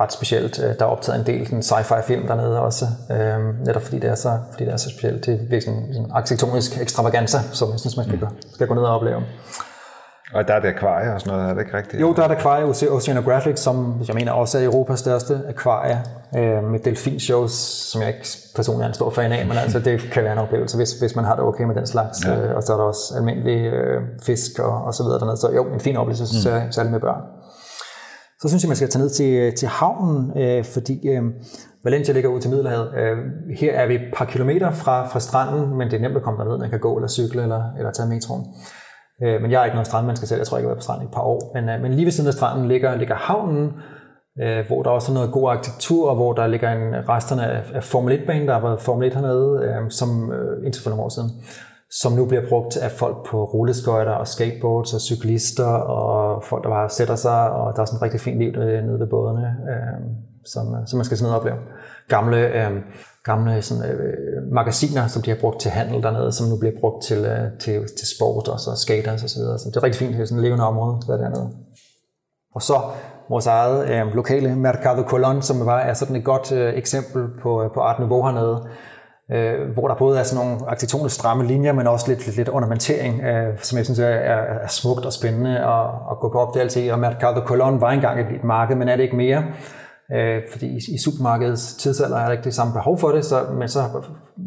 ret specielt. Øh, der er optaget en del sci-fi film dernede også, øh, netop fordi det er så, fordi det er så specielt. Det er virkelig sådan, sådan arkitektonisk ekstravaganza, som jeg synes, man skal, mm. skal gå ned og opleve. Og der er det akvarie og sådan noget, er det ikke rigtigt? Jo, der er det akvarie Oceanographic, som jeg mener også er Europas største akvarie, øh, med delfinshows, som jeg ikke personligt er en stor fan af, men altså det kan være en oplevelse, hvis, hvis man har det okay med den slags. Ja. Øh, og så er der også almindelige øh, fisk og, og så videre dernede. Så jo, en fin oplevelse, mm. særligt med børn så synes jeg, man skal tage ned til, til havnen, øh, fordi øh, Valencia ligger ud til Middelhavet. Øh, her er vi et par kilometer fra, fra stranden, men det er nemt at komme derned. Man kan gå eller cykle eller, eller tage metroen. Øh, men jeg er ikke nogen strandmenneske selv. Jeg tror ikke, jeg har været på stranden i et par år. Men, øh, men lige ved siden af stranden ligger, ligger havnen, øh, hvor der også er noget god arkitektur, og hvor der ligger en, resterne af, af Formel 1-banen, der har været Formel 1 hernede, øh, som øh, indtil for nogle år siden som nu bliver brugt af folk på rulleskøjter og skateboards og cyklister og folk, der bare sætter sig, og der er sådan et rigtig fint liv øh, nede ved bådene, øh, som, øh, som man skal sådan noget opleve. Gamle, øh, gamle sådan, øh, magasiner, som de har brugt til handel dernede, som nu bliver brugt til, øh, til, til sport og så skaters og så videre. Så det er rigtig fint, det er sådan et levende område, der er dernede. Og så vores eget øh, lokale Mercado Colón, som bare er sådan et godt øh, eksempel på, øh, på Art Nouveau hernede, øh, hvor der både er sådan nogle arkitektonisk stramme linjer, men også lidt, lidt, lidt ornamentering, øh, som jeg synes er, er, er smukt og spændende at, at gå på opdagelse i. Og Mercado Colón var engang et marked, men er det ikke mere. Øh, fordi i, i supermarkedets tidsalder er der ikke det samme behov for det, så, men så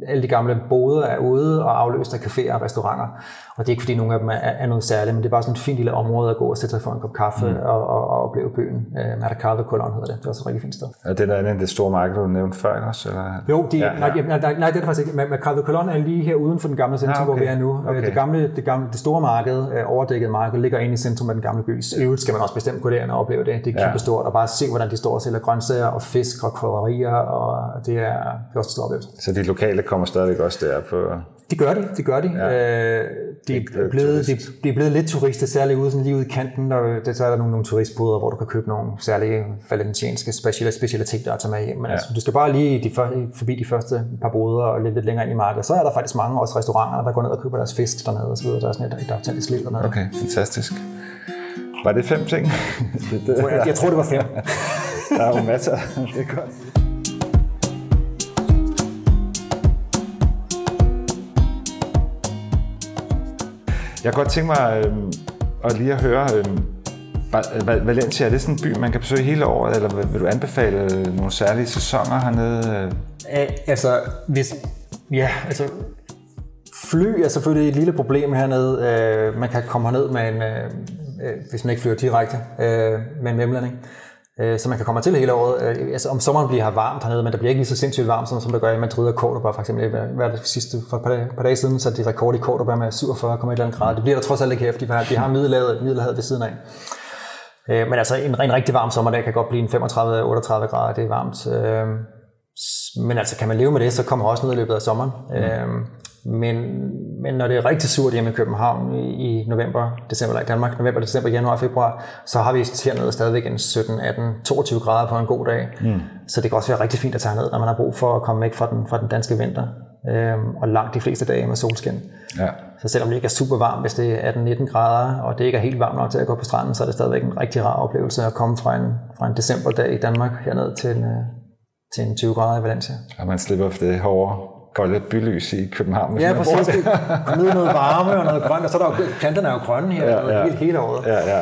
alle de gamle boder er ude og afløst af caféer og restauranter. Og det er ikke fordi nogen af dem er, er noget særligt, men det er bare sådan et fint lille område at gå og sætte sig for en kop kaffe mm. og, og, og opleve byen. Uh, Mercado Colón hedder det. Det er også et rigtig fint sted. Er det der andet det store marked, du nævnte før også? Eller? Jo, de, ja, ja. Nej, nej, nej, det er det faktisk ikke. Mercado Colón er lige her uden for den gamle centrum, ja, okay. hvor vi er nu. Øh, okay. Det, gamle, det, gamle, det store marked, uh, overdækket marked, ligger inde i centrum af den gamle by. I øvrigt skal man også bestemt gå derind og opleve det. Det er kæmpe stort, og bare se, hvordan de står og sælger grøntsager og fisk og krydderier, og det er, stor oplevelse. Så de lokale kommer stadigvæk også der på det gør de, det gør de. Ja. Øh, de, er blevet, de, de er blevet lidt turister, særligt ude, sådan lige ude i kanten, og det, så er der nogle, nogle turistboder, hvor du kan købe nogle særlige valentianske special, specialiteter at tage med hjem. Men ja. altså, du skal bare lige de, forbi de første par boder og lidt, lidt længere ind i markedet. Så er der faktisk mange også restauranter, der går ned og køber deres fisk dernede videre. Der er sådan et, et autentisk liv dernede. Okay, fantastisk. Var det fem ting? det, det, jeg, jeg tror, det var fem. der er jo masser. Det er godt. Jeg kan godt tænke mig øh, at lige at høre, øh, Valencia, er det sådan en by, man kan besøge hele året, eller vil du anbefale nogle særlige sæsoner hernede? Æ, altså, hvis, ja, altså, Fly er selvfølgelig et lille problem hernede. Øh, man kan komme herned med en, øh, øh hvis man ikke flyver direkte, øh, med en mellemlanding. Øh, så man kan komme til hele året. Øh, altså, om sommeren bliver her varmt hernede, men der bliver ikke lige så sindssygt varmt, som, som der gør i Madrid og Cordoba for eksempel. Hvad det sidste for et par dage, par dage siden, så de rekord i Cordoba med 47,1 grader. Det bliver der trods alt ikke her, fordi de har, de har middelhavet, middelhavet ved siden af. Øh, men altså en, en rigtig varm sommerdag kan godt blive en 35-38 grader, det er varmt. Øh, men altså kan man leve med det, så kommer også ned i løbet af sommeren. Mm. Øh, men, men når det er rigtig surt hjemme i København i, i november, december, i Danmark, november, december, januar, februar, så har vi hernede stadigvæk en 17, 18, 22 grader på en god dag. Mm. Så det kan også være rigtig fint at tage ned, når man har brug for at komme væk fra den, fra den danske vinter. Øhm, og langt de fleste dage med solskin. Ja. Så selvom det ikke er super varmt, hvis det er 18-19 grader, og det ikke er helt varmt nok til at gå på stranden, så er det stadigvæk en rigtig rar oplevelse at komme fra en, fra en decemberdag i Danmark herned til en, øh, til en 20 grader i Valencia. Og man slipper for det hårde kolde bylys i København. Ja, præcis. Kom ned noget varme og noget grønt, og så er der jo, planterne er jo grønne her ja, ja. Hele, hele året. Ja, ja,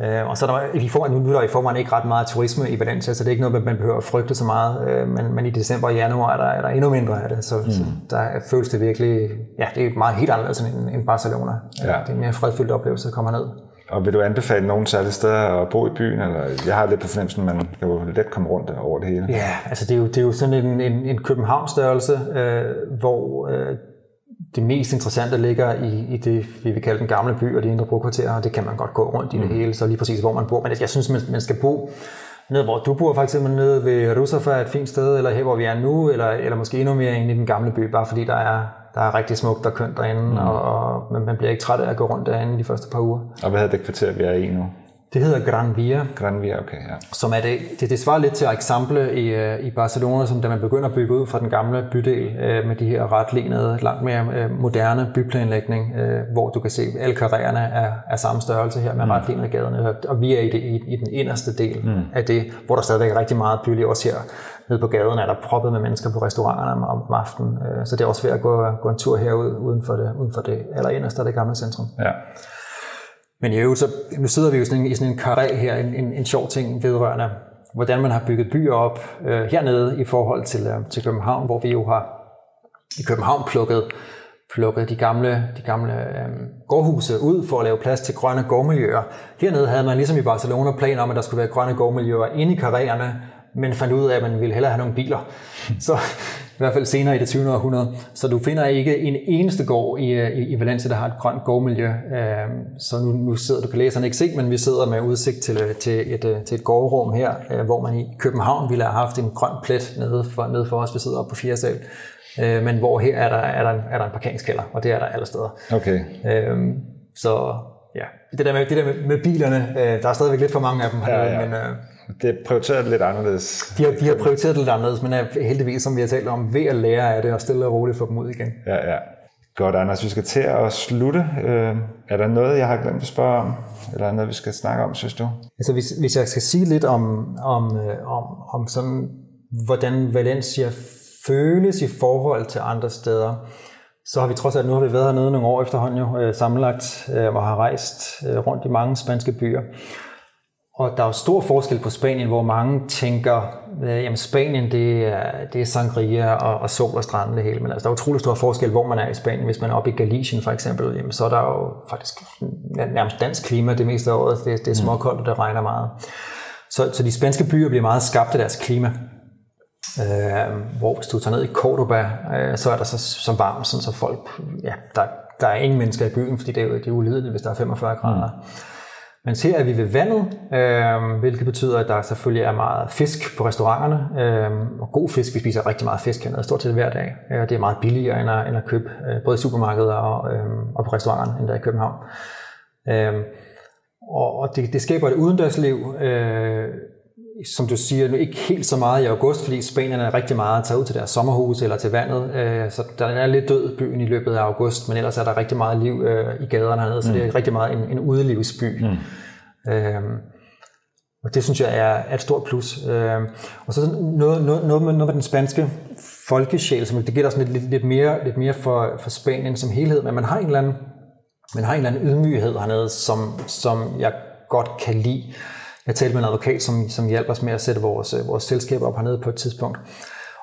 ja. Øh, og så er der, i forvejen, nu er der i forvejen ikke ret meget turisme i Valencia, så det er ikke noget, man behøver at frygte så meget. Øh, men, men i december og januar er der, er der endnu mindre af det, så, mm. så der føles det virkelig, ja, det er meget helt anderledes end, end Barcelona. Ja. Det er en mere fredfyldt oplevelse at komme ned. Og vil du anbefale nogen særlige steder at bo i byen? Eller jeg har lidt på fornemmelsen, at man kan jo let komme rundt over det hele. Ja, altså det er jo, det er jo sådan en, en, en København-størrelse, øh, hvor øh, det mest interessante ligger i, i det, vi vil kalde den gamle by og de indre brokvarterer, og det kan man godt gå rundt i det mm. hele, så lige præcis hvor man bor. Men jeg synes, man, man skal bo nede, hvor du bor eksempel nede ved Rusafa, et fint sted, eller her, hvor vi er nu, eller, eller måske endnu mere inde i den gamle by, bare fordi der er der er rigtig smukt og kønt derinde, mm. og, og man bliver ikke træt af at gå rundt derinde de første par uger. Og hvad hedder det kvarter, vi er i nu? Det hedder Gran Via. Gran Via, okay, ja. Som er det, det, det svarer lidt til eksempel i, øh, i Barcelona, som da man begynder at bygge ud fra den gamle bydel øh, med de her retlinede, langt mere øh, moderne byplanlægning, øh, hvor du kan se, at alle karriererne er, er samme størrelse her med mm. retlinede gaderne, og vi er i, det, i, i den inderste del mm. af det, hvor der stadigvæk er rigtig meget byliv også her nede på gaden er der proppet med mennesker på restauranterne om, om aftenen, øh, så det er også ved at gå, gå en tur herud uden for det, uden for det allerinderste af det gamle centrum. Ja. Men i øvrigt, så nu sidder vi jo sådan en, i sådan en karé her, en, en, en sjov ting vedrørende, hvordan man har bygget byer op øh, hernede i forhold til, øh, til København, hvor vi jo har i København plukket, plukket de gamle, de gamle øh, gårdhuse ud for at lave plads til grønne gårdmiljøer. Hernede havde man ligesom i Barcelona planer om, at der skulle være grønne gårdmiljøer inde i karréerne, men fandt ud af, at man ville hellere have nogle biler. Så i hvert fald senere i det 20. århundrede. Så du finder ikke en eneste gård i, øh, i, i Valencia, der har et grønt gårdmiljø. Øhm, så nu, nu sidder du kan læserne ikke se, men vi sidder med udsigt til, øh, til, et, øh, til et gårdrum her, hvor man i København ville have haft en grøn plet nede for, nede for os. Vi sidder oppe på fjerde sal. Men hvor her er der, er der, en, er der en parkeringskælder, og det er der alle steder. Okay. Øhm, så ja, det der med, det der med, med bilerne, der er stadigvæk lidt for mange af dem, ja, ja. men det er prioriteret lidt anderledes. De har, de har prioriteret lidt anderledes, men er heldigvis, som vi har talt om, ved at lære af det og stille og roligt få dem ud igen. Ja, ja. Godt, Anders. Vi skal til at slutte. Øh, er der noget, jeg har glemt at spørge om? Eller noget, vi skal snakke om, synes du? Altså, hvis, hvis jeg skal sige lidt om, om, øh, om, om sådan, hvordan Valencia føles i forhold til andre steder, så har vi trods alt, nu har vi været hernede nogle år efterhånden jo, øh, sammenlagt, øh, og har rejst rundt i mange spanske byer. Og der er jo stor forskel på Spanien, hvor mange tænker, at Spanien det er, det er sangria og, og sol og stranden det hele. Men altså, der er utrolig stor forskel, hvor man er i Spanien. Hvis man er oppe i Galicien for eksempel, jamen, så er der jo faktisk nærmest dansk klima det meste af året. Det, det er mm. småkoldt, og det regner meget. Så, så de spanske byer bliver meget skabt af deres klima. Øh, hvor hvis du tager ned i Cordoba, øh, så er der så, så varmt, sådan, så folk, ja, der, der er ingen mennesker i byen, fordi det er, det er ulideligt, hvis der er 45 grader. Mm. Men her er vi ved vandet, øh, hvilket betyder, at der selvfølgelig er meget fisk på restauranterne. Øh, og god fisk, vi spiser rigtig meget fisk hernede, stort set hver dag. Øh, det er meget billigere end at, end at købe øh, både i supermarkeder og, øh, og på restauranterne, end der i København. Øh, og og det, det skaber et udendørsliv, øh, som du siger, nu ikke helt så meget i august, fordi Spanien er rigtig meget at tage ud til deres sommerhus eller til vandet, øh, så der er lidt død byen i løbet af august, men ellers er der rigtig meget liv øh, i gaderne hernede, så mm. det er rigtig meget en, en udelivsby. Mm. Øhm, og det synes jeg er, et stort plus. Øhm, og så noget, noget, noget, med, noget med den spanske folkesjæl, som det gælder sådan lidt, lidt, lidt mere, lidt mere for, for Spanien som helhed, men man har en eller anden, man har en eller anden ydmyghed hernede, som, som jeg godt kan lide. Jeg talte med en advokat, som, som hjalp os med at sætte vores, øh, vores selskaber op hernede på et tidspunkt.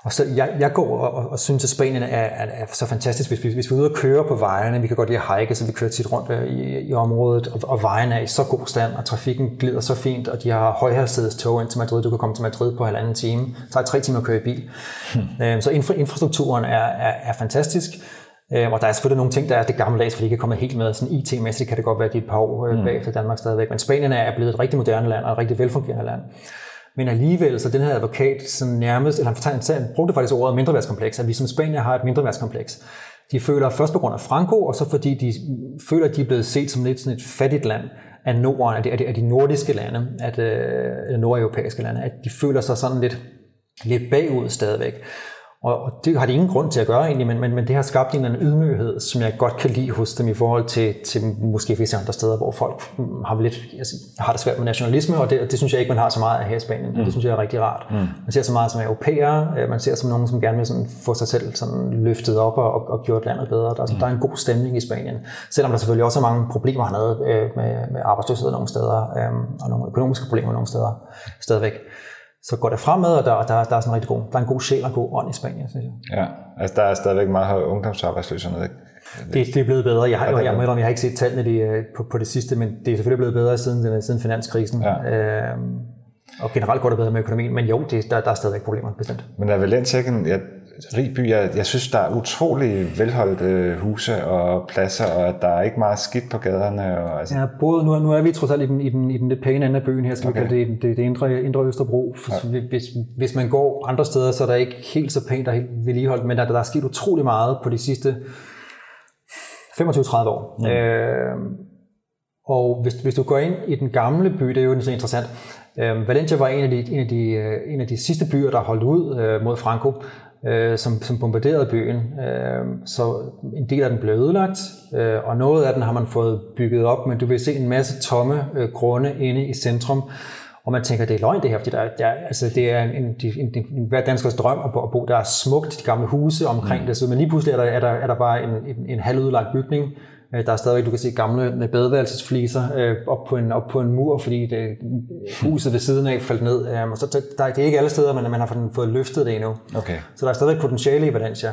Og så jeg, jeg går og, og, og synes, at Spanien er, er, er så fantastisk, hvis vi, hvis vi er ude og køre på vejene. Vi kan godt lide at hike, så vi kører tit rundt øh, i, i området, og, og vejene er i så god stand, og trafikken glider så fint, og de har højhastighedstog ind til Madrid. Du kan komme til Madrid på halvanden time. Så er tre timer at køre i bil. Hmm. Så infra, infrastrukturen er, er, er fantastisk. Øhm, og der er selvfølgelig nogle ting, der er det gamle dags, fordi de ikke er kommet helt med. Sådan IT-mæssigt kan det godt være, at de er et par år øh, mm. bag for Danmark stadigvæk. Men Spanien er blevet et rigtig moderne land og et rigtig velfungerende land. Men alligevel, så den her advokat sådan nærmest, eller han, han brugte faktisk ordet mindreværdskompleks, at vi som Spanier har et mindreværdskompleks. De føler først på grund af Franco, og så fordi de føler, at de er blevet set som lidt sådan et fattigt land af Norden, af de, af de, af de nordiske lande, at, øh, nordeuropæiske lande, at de føler sig sådan lidt, lidt bagud stadigvæk. Og, og det har de ingen grund til at gøre egentlig, men, men, men det har skabt en eller anden ydmyghed, som jeg godt kan lide hos dem i forhold til, til måske visse andre steder, hvor folk har, lidt, altså, har det svært med nationalisme, og det, det synes jeg ikke, man har så meget af her i Spanien. Mm. Det synes jeg er rigtig rart. Mm. Man ser så meget som europæere, øh, man ser som nogen, som gerne vil sådan få sig selv sådan løftet op og, og, og gjort landet bedre. Der, altså, mm. der er en god stemning i Spanien, selvom der selvfølgelig også er mange problemer hernede øh, med, med arbejdsløshed nogle steder, øh, og nogle økonomiske problemer nogle steder stadigvæk så går det fremad, og der, der, der er sådan rigtig god, der er en god sjæl og god ånd i Spanien, synes jeg. Ja, altså der er stadigvæk meget høj ungdomsarbejdsløshed? Det, det er blevet bedre. Jeg har, jeg, jeg, jeg, jeg har ikke set tallene de, øh, på, på det sidste, men det er selvfølgelig blevet bedre siden, siden finanskrisen. Ja. Øhm, og generelt går det bedre med økonomien, men jo, det, der, der er stadigvæk problemer, bestemt. Men er Valencia ikke en, jeg rig by. Jeg, jeg synes, der er utrolig velholdte huse og pladser, og der er ikke meget skidt på gaderne. Og, altså. Ja, både nu, nu er vi trods alt i den, i den, i den lidt pæne ende af byen her, skal okay. vi kalde det, det, det indre, indre Østerbro. For ja. hvis, hvis man går andre steder, så er der ikke helt så pænt og helt vedligeholdt, men der, der er sket utrolig meget på de sidste 25-30 år. Mm. Øh, og hvis, hvis du går ind i den gamle by, det er jo så interessant, øh, Valencia var en af, de, en, af de, øh, en af de sidste byer, der holdt ud øh, mod Franco øh, som, som bombarderede byen. Øh, så en del af den blev ødelagt, øh, og noget af den har man fået bygget op, men du vil se en masse tomme øh, grunde inde i centrum, og man tænker, det er løgn det her, fordi der, der, altså, det er en, en, en, en, hver danskers drøm at bo, at bo. Der er smukt, de gamle huse omkring mm. det, så, men lige pludselig er der, er der, er der bare en, en, en halvudlagt bygning, der er stadigvæk, du kan se gamle badeværelsesfliser øh, op, på en, op på en mur, fordi det, huset ved siden af faldt ned. Um, så der, det er ikke alle steder, men man har fået løftet det endnu. Okay. Så der er stadig potentiale i Valencia.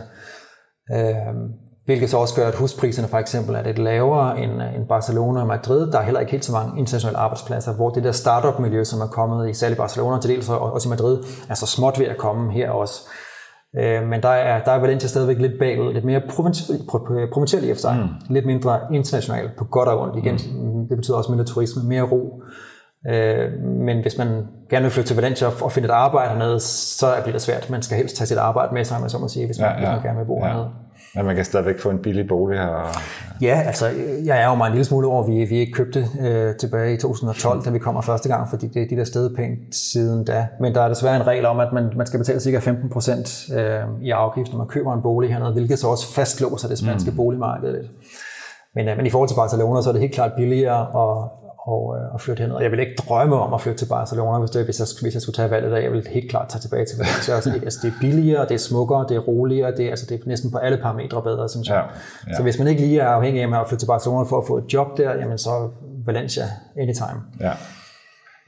Um, hvilket så også gør, at huspriserne for eksempel er lidt lavere end, end Barcelona og Madrid. Der er heller ikke helt så mange internationale arbejdspladser, hvor det der startup-miljø, som er kommet i særligt Barcelona til dels og også i Madrid, er så småt ved at komme her også. Øh, men der er, der er Valencia stadigvæk lidt bagud, lidt mere provincielt i efter sig, mm. lidt mindre internationalt på godt og ondt. Igen, mm. det betyder også mindre turisme, mere ro. Øh, men hvis man gerne vil flytte til Valencia og finde et arbejde hernede, så bliver det svært. Man skal helst tage sit arbejde med sig, så må sige, hvis man, ja, ja. hvis man gerne vil bo ja. hernede. Men man kan stadigvæk få en billig bolig her. Og... Ja, altså jeg er jo meget en lille smule over, vi, vi ikke købte øh, tilbage i 2012, da vi kommer første gang, fordi det er de der steder pænt siden da. Men der er desværre en regel om, at man, man skal betale ca. 15 procent øh, i afgift, når man køber en bolig hernede, hvilket så også fastlåser det spanske mm. boligmarked lidt. Men, øh, men i forhold til Barcelona, så er det helt klart billigere at, og, øh, og flytte hen. Og jeg vil ikke drømme om at flytte til Barcelona, hvis, det, hvis, jeg, hvis jeg skulle tage valget af. Jeg vil helt klart tage tilbage til Valencia. altså, det, altså, det er billigere, det er smukkere, det er roligere, det er, altså, det er næsten på alle parametre bedre, synes jeg. Ja, ja. Så hvis man ikke lige er afhængig af at flytte til Barcelona for at få et job der, jamen så Valencia anytime. Ja.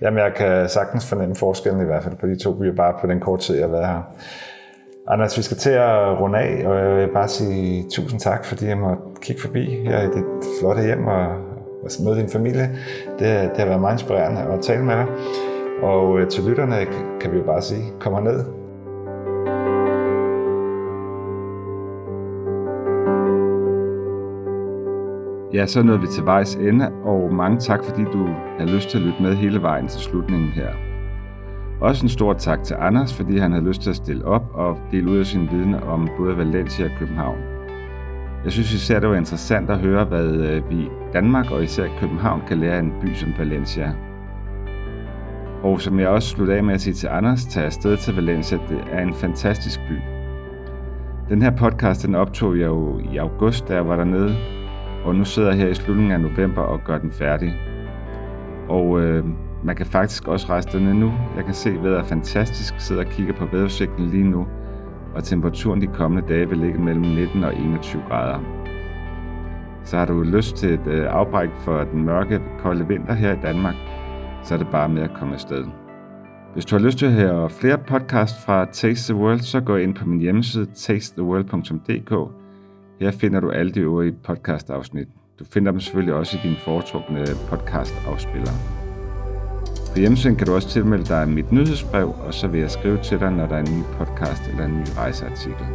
Jamen, jeg kan sagtens fornemme forskellen i hvert fald på de to byer, bare på den korte tid, jeg har været her. Anders, vi skal til at runde af, og jeg vil bare sige tusind tak, fordi jeg må kigge forbi her i dit flotte hjem og Altså, og møde din familie. Det, det har været meget inspirerende at tale med dig. Og øh, til lytterne kan vi jo bare sige, kom ned. Ja, så nåede vi til vejs ende, og mange tak, fordi du har lyst til at lytte med hele vejen til slutningen her. Også en stor tak til Anders, fordi han har lyst til at stille op og dele ud af sin viden om både Valencia og København. Jeg synes især, det var interessant at høre, hvad øh, vi i Danmark og især København kan lære af en by som Valencia. Og som jeg også slutter af med at sige til Anders, tag afsted til Valencia. Det er en fantastisk by. Den her podcast, den optog jeg jo i august, da jeg var dernede. Og nu sidder jeg her i slutningen af november og gør den færdig. Og øh, man kan faktisk også rejse derned nu. Jeg kan se, at vejret er fantastisk. Jeg sidder og kigger på vejrudsigten lige nu og temperaturen de kommende dage vil ligge mellem 19 og 21 grader. Så har du lyst til et øh, afbræk for den mørke, kolde vinter her i Danmark, så er det bare med at komme afsted. Hvis du har lyst til at høre flere podcast fra Taste the World, så gå ind på min hjemmeside tastetheworld.dk. Her finder du alle de øvrige podcast-afsnit. Du finder dem selvfølgelig også i din foretrukne podcast-afspiller. På hjemmesiden kan du også tilmelde dig mit nyhedsbrev, og så vil jeg skrive til dig, når der er en ny podcast eller en ny rejseartikel.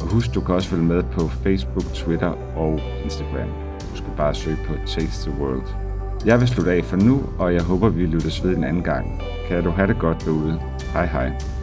Og husk, du kan også følge med på Facebook, Twitter og Instagram. Du skal bare søge på Taste the World. Jeg vil slutte af for nu, og jeg håber, vi lyttes ved en anden gang. Kan du have det godt derude. Hej hej.